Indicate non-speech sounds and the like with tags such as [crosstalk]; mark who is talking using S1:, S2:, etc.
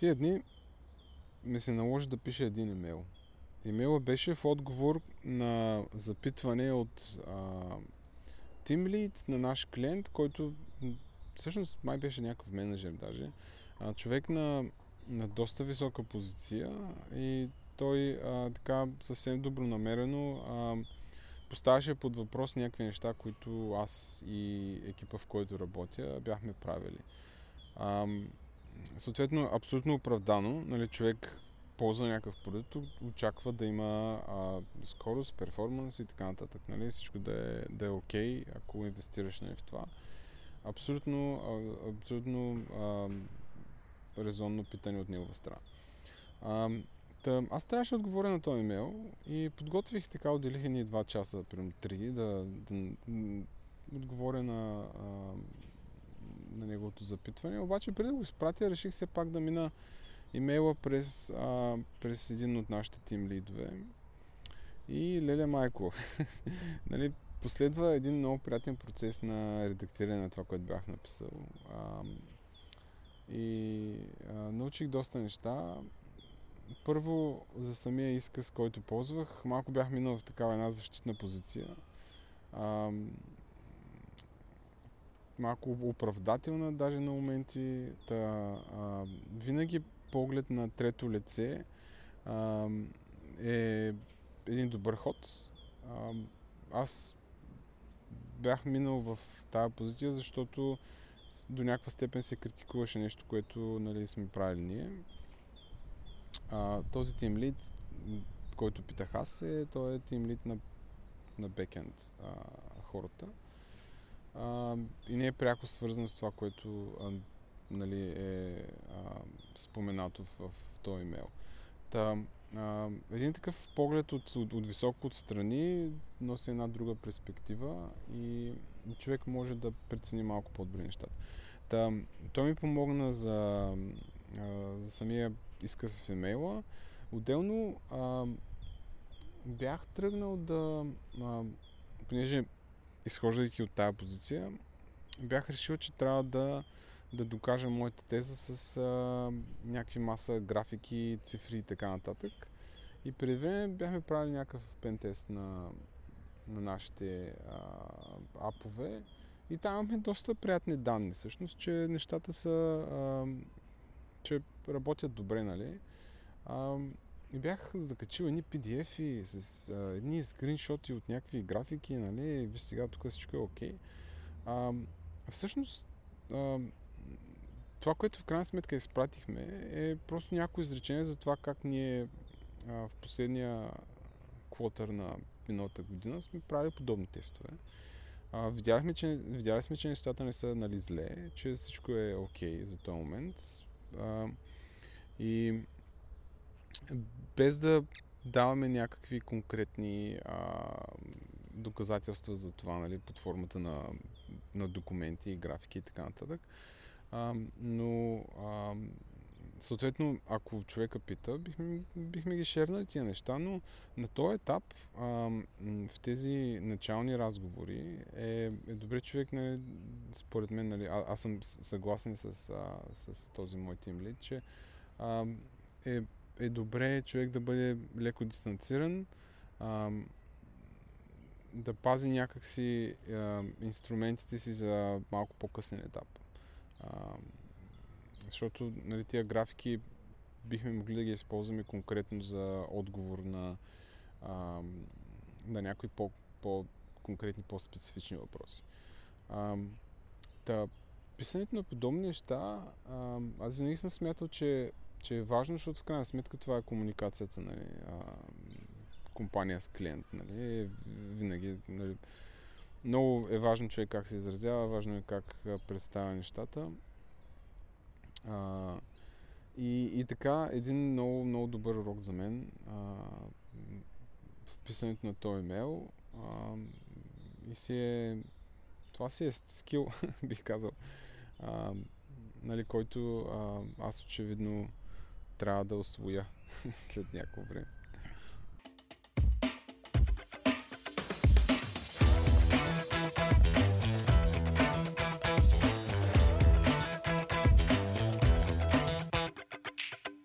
S1: тия дни ми се наложи да пиша един имейл. Имейла беше в отговор на запитване от а, Team Lead на наш клиент, който всъщност май беше някакъв менеджер даже. А, човек на, на доста висока позиция и той а, така съвсем добронамерено а, поставяше под въпрос някакви неща, които аз и екипа, в който работя, бяхме правили. А, съответно, абсолютно оправдано, нали, човек ползва някакъв продукт, очаква да има а, скорост, перформанс и така нататък. Нали? Всичко да е, да е окей, ако инвестираш нали, в това. Абсолютно, а, абсолютно а, резонно питане от негова страна. А, Та, аз трябваше да отговоря на този имейл и подготвих така, отделих ни два часа, примерно три, да, да, да отговоря на, а, на неговото запитване. Обаче преди да го изпратя, реших все пак да мина имейла през, а, през един от нашите тим лидове. И леле майко, [laughs] нали, последва един много приятен процес на редактиране на това, което бях написал. А, и а, научих доста неща първо за самия изказ, който ползвах, малко бях минал в такава една защитна позиция. А, малко оправдателна даже на моменти. Та, а, винаги поглед на трето лице а, е един добър ход. А, аз бях минал в тази позиция, защото до някаква степен се критикуваше нещо, което нали, сме правили ние. А, този тим лид, който питах аз, е, той е тим лид на, на бекенд а, хората. А, и не е пряко свързан с това, което а, нали, е а, споменато в, в този имейл. Та, а, един такъв поглед от, от, от високо отстрани носи една друга перспектива и човек може да прецени малко по-добре нещата. Та, той ми помогна за, а, за самия изказ в имейла. Отделно а, бях тръгнал да, а, понеже изхождайки от тази позиция, бях решил, че трябва да, да докажа моята теза с а, някакви маса графики, цифри и така нататък. И преди време бяхме правили някакъв пентест на, на нашите а, апове и там имахме доста приятни данни. Всъщност, че нещата са а, че работят добре, нали? А, бях закачил едни PDF-и с а, едни скриншоти от някакви графики, нали? Виж сега тук всичко е окей. Okay. всъщност, а, това, което в крайна сметка изпратихме, е просто някои изречение за това как ние а, в последния квотър на миналата година сме правили подобни тестове. А, видяхме, че, видяли сме, че нещата не са нали, зле, че всичко е окей okay за този момент. А, и без да даваме някакви конкретни а, доказателства за това, нали, под формата на, на документи, графики и така нататък. А, но а, съответно, ако човека пита, бихме, бихме ги шернали тия неща, но на този етап, а, в тези начални разговори, е, е добре човек, нали, според мен, нали, а, аз съм съгласен с, а, с този мой тимлид, че а, е, е добре човек да бъде леко дистанциран, а, да пази някакси а, инструментите си за малко по-късен етап. А, защото нали, тия графики бихме могли да ги използваме конкретно за отговор на, а, на някои по, по-конкретни, по-специфични въпроси. А, та, писането на подобни неща, а, аз винаги съм смятал, че, че е важно, защото в крайна сметка това е комуникацията, нали, а, компания с клиент, нали, винаги, нали, много е важно човек как се изразява, важно е как представя нещата. А, и, и така, един много, много добър урок за мен а, в писането на този имейл а, и си е, това си е скил, [laughs] бих казал, а, нали, който а, аз очевидно трябва да освоя [laughs] след някакво време.